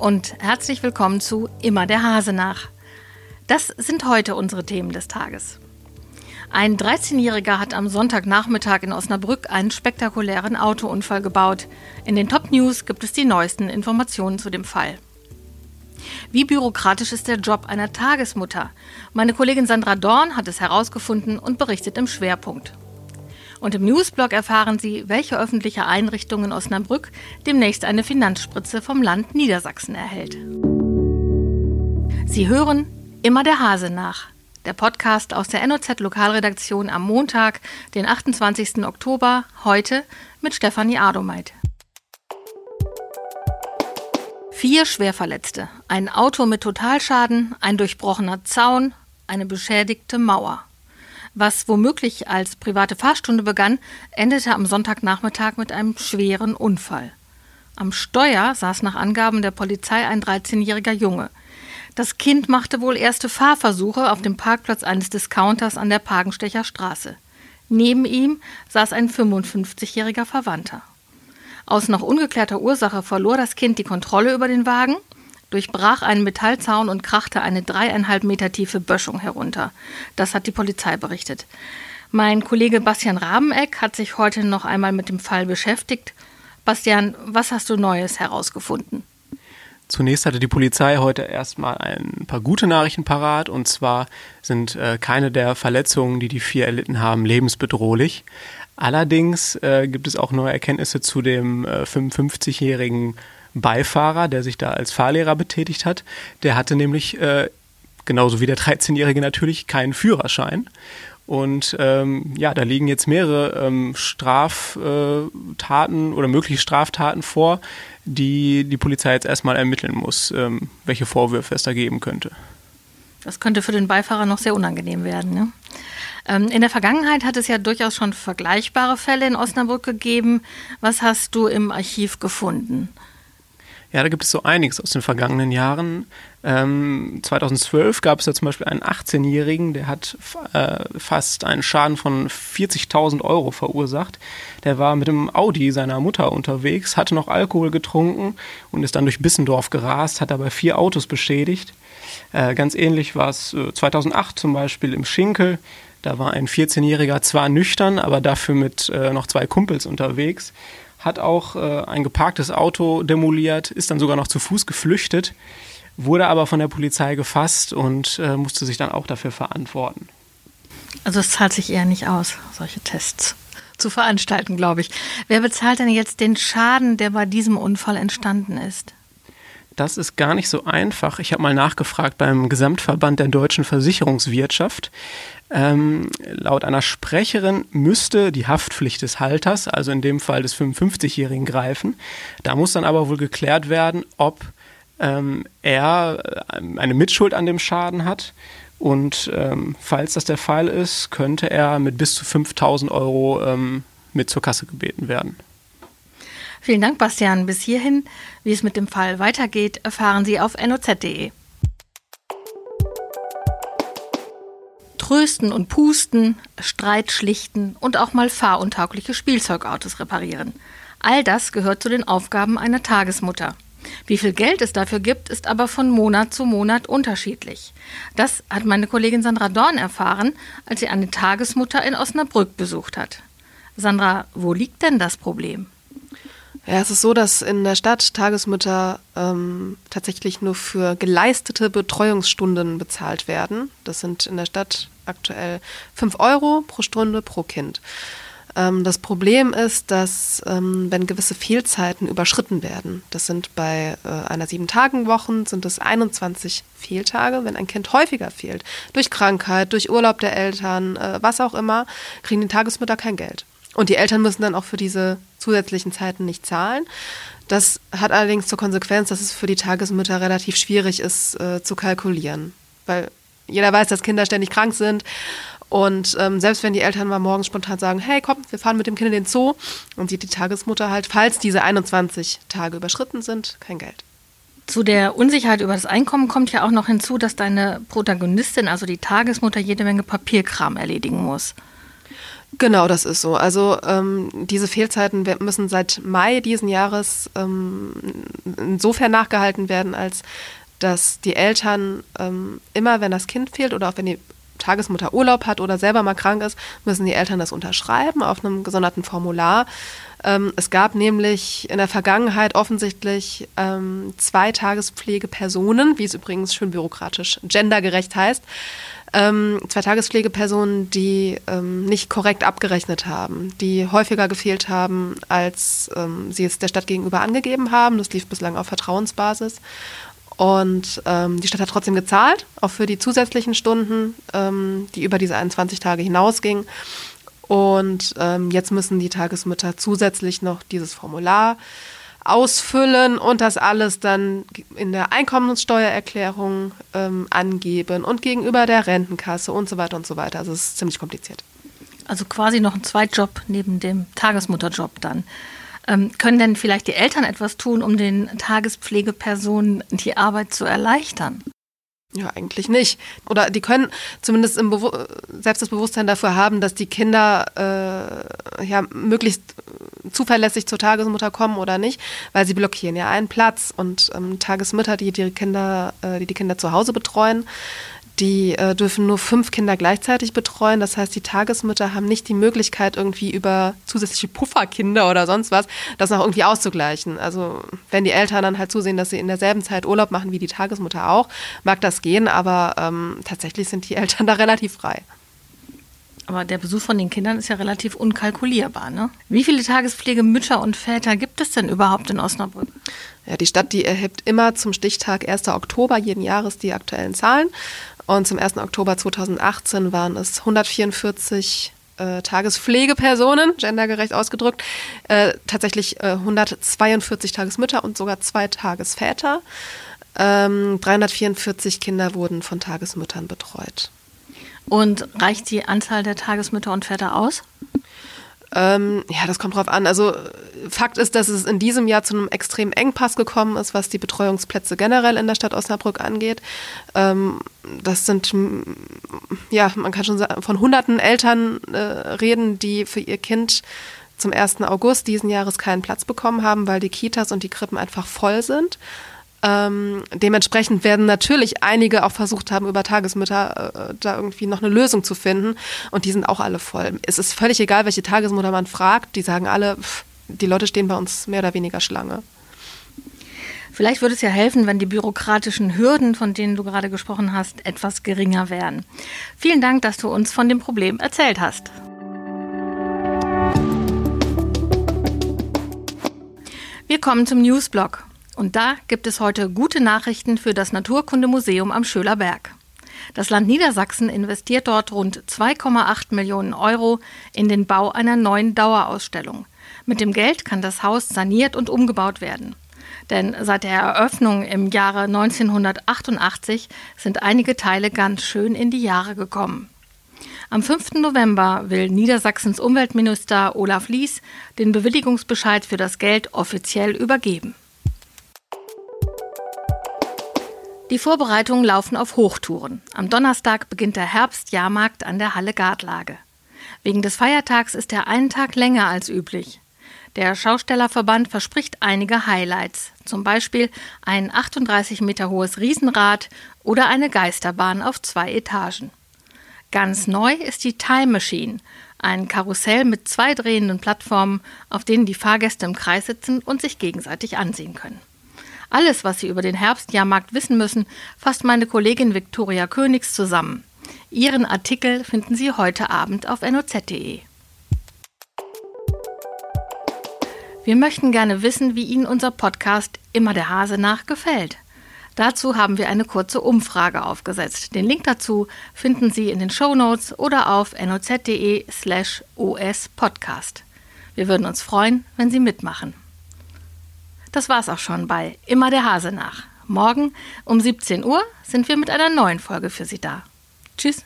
und herzlich willkommen zu Immer der Hase nach. Das sind heute unsere Themen des Tages. Ein 13-Jähriger hat am Sonntagnachmittag in Osnabrück einen spektakulären Autounfall gebaut. In den Top News gibt es die neuesten Informationen zu dem Fall. Wie bürokratisch ist der Job einer Tagesmutter? Meine Kollegin Sandra Dorn hat es herausgefunden und berichtet im Schwerpunkt. Und im Newsblog erfahren Sie, welche öffentliche Einrichtung in Osnabrück demnächst eine Finanzspritze vom Land Niedersachsen erhält. Sie hören immer der Hase nach. Der Podcast aus der NOZ Lokalredaktion am Montag, den 28. Oktober, heute mit Stefanie Adomeit. Vier Schwerverletzte, ein Auto mit Totalschaden, ein durchbrochener Zaun, eine beschädigte Mauer. Was womöglich als private Fahrstunde begann, endete am Sonntagnachmittag mit einem schweren Unfall. Am Steuer saß nach Angaben der Polizei ein 13-jähriger Junge. Das Kind machte wohl erste Fahrversuche auf dem Parkplatz eines Discounters an der Pagenstecher Straße. Neben ihm saß ein 55-jähriger Verwandter. Aus noch ungeklärter Ursache verlor das Kind die Kontrolle über den Wagen durchbrach einen Metallzaun und krachte eine dreieinhalb Meter tiefe Böschung herunter. Das hat die Polizei berichtet. Mein Kollege Bastian Rabeneck hat sich heute noch einmal mit dem Fall beschäftigt. Bastian, was hast du Neues herausgefunden? Zunächst hatte die Polizei heute erstmal ein paar gute Nachrichten parat. Und zwar sind äh, keine der Verletzungen, die die vier erlitten haben, lebensbedrohlich. Allerdings äh, gibt es auch neue Erkenntnisse zu dem äh, 55-jährigen Beifahrer, der sich da als Fahrlehrer betätigt hat. Der hatte nämlich, äh, genauso wie der 13-Jährige natürlich, keinen Führerschein. Und ähm, ja, da liegen jetzt mehrere ähm, Straftaten oder mögliche Straftaten vor, die die Polizei jetzt erstmal ermitteln muss, ähm, welche Vorwürfe es da geben könnte. Das könnte für den Beifahrer noch sehr unangenehm werden. Ne? Ähm, in der Vergangenheit hat es ja durchaus schon vergleichbare Fälle in Osnabrück gegeben. Was hast du im Archiv gefunden? Ja, da gibt es so einiges aus den vergangenen Jahren. Ähm, 2012 gab es ja zum Beispiel einen 18-Jährigen, der hat äh, fast einen Schaden von 40.000 Euro verursacht. Der war mit dem Audi seiner Mutter unterwegs, hatte noch Alkohol getrunken und ist dann durch Bissendorf gerast, hat dabei vier Autos beschädigt. Äh, ganz ähnlich war es äh, 2008 zum Beispiel im Schinkel. Da war ein 14-Jähriger zwar nüchtern, aber dafür mit äh, noch zwei Kumpels unterwegs hat auch äh, ein geparktes Auto demoliert, ist dann sogar noch zu Fuß geflüchtet, wurde aber von der Polizei gefasst und äh, musste sich dann auch dafür verantworten. Also es zahlt sich eher nicht aus, solche Tests zu veranstalten, glaube ich. Wer bezahlt denn jetzt den Schaden, der bei diesem Unfall entstanden ist? Das ist gar nicht so einfach. Ich habe mal nachgefragt beim Gesamtverband der deutschen Versicherungswirtschaft. Ähm, laut einer Sprecherin müsste die Haftpflicht des Halters, also in dem Fall des 55-Jährigen, greifen. Da muss dann aber wohl geklärt werden, ob ähm, er äh, eine Mitschuld an dem Schaden hat. Und ähm, falls das der Fall ist, könnte er mit bis zu 5000 Euro ähm, mit zur Kasse gebeten werden. Vielen Dank, Bastian. Bis hierhin, wie es mit dem Fall weitergeht, erfahren Sie auf noz.de. Trösten und pusten, Streit schlichten und auch mal fahruntaugliche Spielzeugautos reparieren. All das gehört zu den Aufgaben einer Tagesmutter. Wie viel Geld es dafür gibt, ist aber von Monat zu Monat unterschiedlich. Das hat meine Kollegin Sandra Dorn erfahren, als sie eine Tagesmutter in Osnabrück besucht hat. Sandra, wo liegt denn das Problem? Ja, es ist so, dass in der Stadt Tagesmütter ähm, tatsächlich nur für geleistete Betreuungsstunden bezahlt werden. Das sind in der Stadt aktuell 5 Euro pro Stunde pro Kind. Ähm, das Problem ist, dass ähm, wenn gewisse Fehlzeiten überschritten werden, das sind bei äh, einer sieben Tagen Wochen sind es 21 Fehltage, wenn ein Kind häufiger fehlt, durch Krankheit, durch Urlaub der Eltern, äh, was auch immer, kriegen die Tagesmütter kein Geld. Und die Eltern müssen dann auch für diese zusätzlichen Zeiten nicht zahlen. Das hat allerdings zur Konsequenz, dass es für die Tagesmütter relativ schwierig ist äh, zu kalkulieren. Weil jeder weiß, dass Kinder ständig krank sind. Und ähm, selbst wenn die Eltern mal morgens spontan sagen, hey komm, wir fahren mit dem Kind in den Zoo, und sieht die Tagesmutter halt, falls diese 21 Tage überschritten sind, kein Geld. Zu der Unsicherheit über das Einkommen kommt ja auch noch hinzu, dass deine Protagonistin, also die Tagesmutter, jede Menge Papierkram erledigen muss. Genau, das ist so. Also ähm, diese Fehlzeiten müssen seit Mai diesen Jahres ähm, insofern nachgehalten werden, als dass die Eltern ähm, immer, wenn das Kind fehlt oder auch wenn die Tagesmutter Urlaub hat oder selber mal krank ist, müssen die Eltern das unterschreiben auf einem gesonderten Formular. Ähm, es gab nämlich in der Vergangenheit offensichtlich ähm, zwei Tagespflegepersonen, wie es übrigens schön bürokratisch gendergerecht heißt, ähm, zwei Tagespflegepersonen, die ähm, nicht korrekt abgerechnet haben, die häufiger gefehlt haben, als ähm, sie es der Stadt gegenüber angegeben haben. Das lief bislang auf Vertrauensbasis. Und ähm, die Stadt hat trotzdem gezahlt, auch für die zusätzlichen Stunden, ähm, die über diese 21 Tage hinausgingen. Und ähm, jetzt müssen die Tagesmütter zusätzlich noch dieses Formular ausfüllen und das alles dann in der Einkommenssteuererklärung ähm, angeben und gegenüber der Rentenkasse und so weiter und so weiter. Also es ist ziemlich kompliziert. Also quasi noch ein Zweitjob neben dem Tagesmutterjob dann. Ähm, können denn vielleicht die Eltern etwas tun, um den Tagespflegepersonen die Arbeit zu erleichtern? Ja, eigentlich nicht. Oder die können zumindest im selbst das Bewusstsein dafür haben, dass die Kinder äh, ja möglichst zuverlässig zur Tagesmutter kommen oder nicht, weil sie blockieren ja einen Platz und ähm, Tagesmütter, die die Kinder, äh, die die Kinder zu Hause betreuen, die äh, dürfen nur fünf Kinder gleichzeitig betreuen. Das heißt, die Tagesmütter haben nicht die Möglichkeit, irgendwie über zusätzliche Pufferkinder oder sonst was, das noch irgendwie auszugleichen. Also wenn die Eltern dann halt zusehen, dass sie in derselben Zeit Urlaub machen wie die Tagesmutter auch, mag das gehen, aber ähm, tatsächlich sind die Eltern da relativ frei. Aber der Besuch von den Kindern ist ja relativ unkalkulierbar. Ne? Wie viele Tagespflegemütter und Väter gibt es denn überhaupt in Osnabrück? Ja, die Stadt, die erhebt immer zum Stichtag 1. Oktober jeden Jahres die aktuellen Zahlen. Und zum 1. Oktober 2018 waren es 144 äh, Tagespflegepersonen, gendergerecht ausgedrückt, äh, tatsächlich äh, 142 Tagesmütter und sogar zwei Tagesväter. Ähm, 344 Kinder wurden von Tagesmüttern betreut. Und reicht die Anzahl der Tagesmütter und Väter aus? Ähm, ja, das kommt drauf an. Also Fakt ist, dass es in diesem Jahr zu einem extremen Engpass gekommen ist, was die Betreuungsplätze generell in der Stadt Osnabrück angeht. Ähm, das sind, ja, man kann schon von hunderten Eltern äh, reden, die für ihr Kind zum 1. August diesen Jahres keinen Platz bekommen haben, weil die Kitas und die Krippen einfach voll sind. Ähm, dementsprechend werden natürlich einige auch versucht haben, über Tagesmütter äh, da irgendwie noch eine Lösung zu finden. Und die sind auch alle voll. Es ist völlig egal, welche Tagesmutter man fragt. Die sagen alle, pff, die Leute stehen bei uns mehr oder weniger Schlange. Vielleicht würde es ja helfen, wenn die bürokratischen Hürden, von denen du gerade gesprochen hast, etwas geringer wären. Vielen Dank, dass du uns von dem Problem erzählt hast. Wir kommen zum Newsblog. Und da gibt es heute gute Nachrichten für das Naturkundemuseum am Schölerberg. Das Land Niedersachsen investiert dort rund 2,8 Millionen Euro in den Bau einer neuen Dauerausstellung. Mit dem Geld kann das Haus saniert und umgebaut werden. Denn seit der Eröffnung im Jahre 1988 sind einige Teile ganz schön in die Jahre gekommen. Am 5. November will Niedersachsens Umweltminister Olaf Lies den Bewilligungsbescheid für das Geld offiziell übergeben. Die Vorbereitungen laufen auf Hochtouren. Am Donnerstag beginnt der Herbstjahrmarkt an der Halle Gartlage. Wegen des Feiertags ist er einen Tag länger als üblich. Der Schaustellerverband verspricht einige Highlights, zum Beispiel ein 38 Meter hohes Riesenrad oder eine Geisterbahn auf zwei Etagen. Ganz neu ist die Time Machine, ein Karussell mit zwei drehenden Plattformen, auf denen die Fahrgäste im Kreis sitzen und sich gegenseitig ansehen können. Alles, was Sie über den Herbstjahrmarkt wissen müssen, fasst meine Kollegin Viktoria Königs zusammen. Ihren Artikel finden Sie heute Abend auf noz.de. Wir möchten gerne wissen, wie Ihnen unser Podcast Immer der Hase nach gefällt. Dazu haben wir eine kurze Umfrage aufgesetzt. Den Link dazu finden Sie in den Show Notes oder auf noz.de slash ospodcast. Wir würden uns freuen, wenn Sie mitmachen. Das war's auch schon bei Immer der Hase nach. Morgen um 17 Uhr sind wir mit einer neuen Folge für Sie da. Tschüss.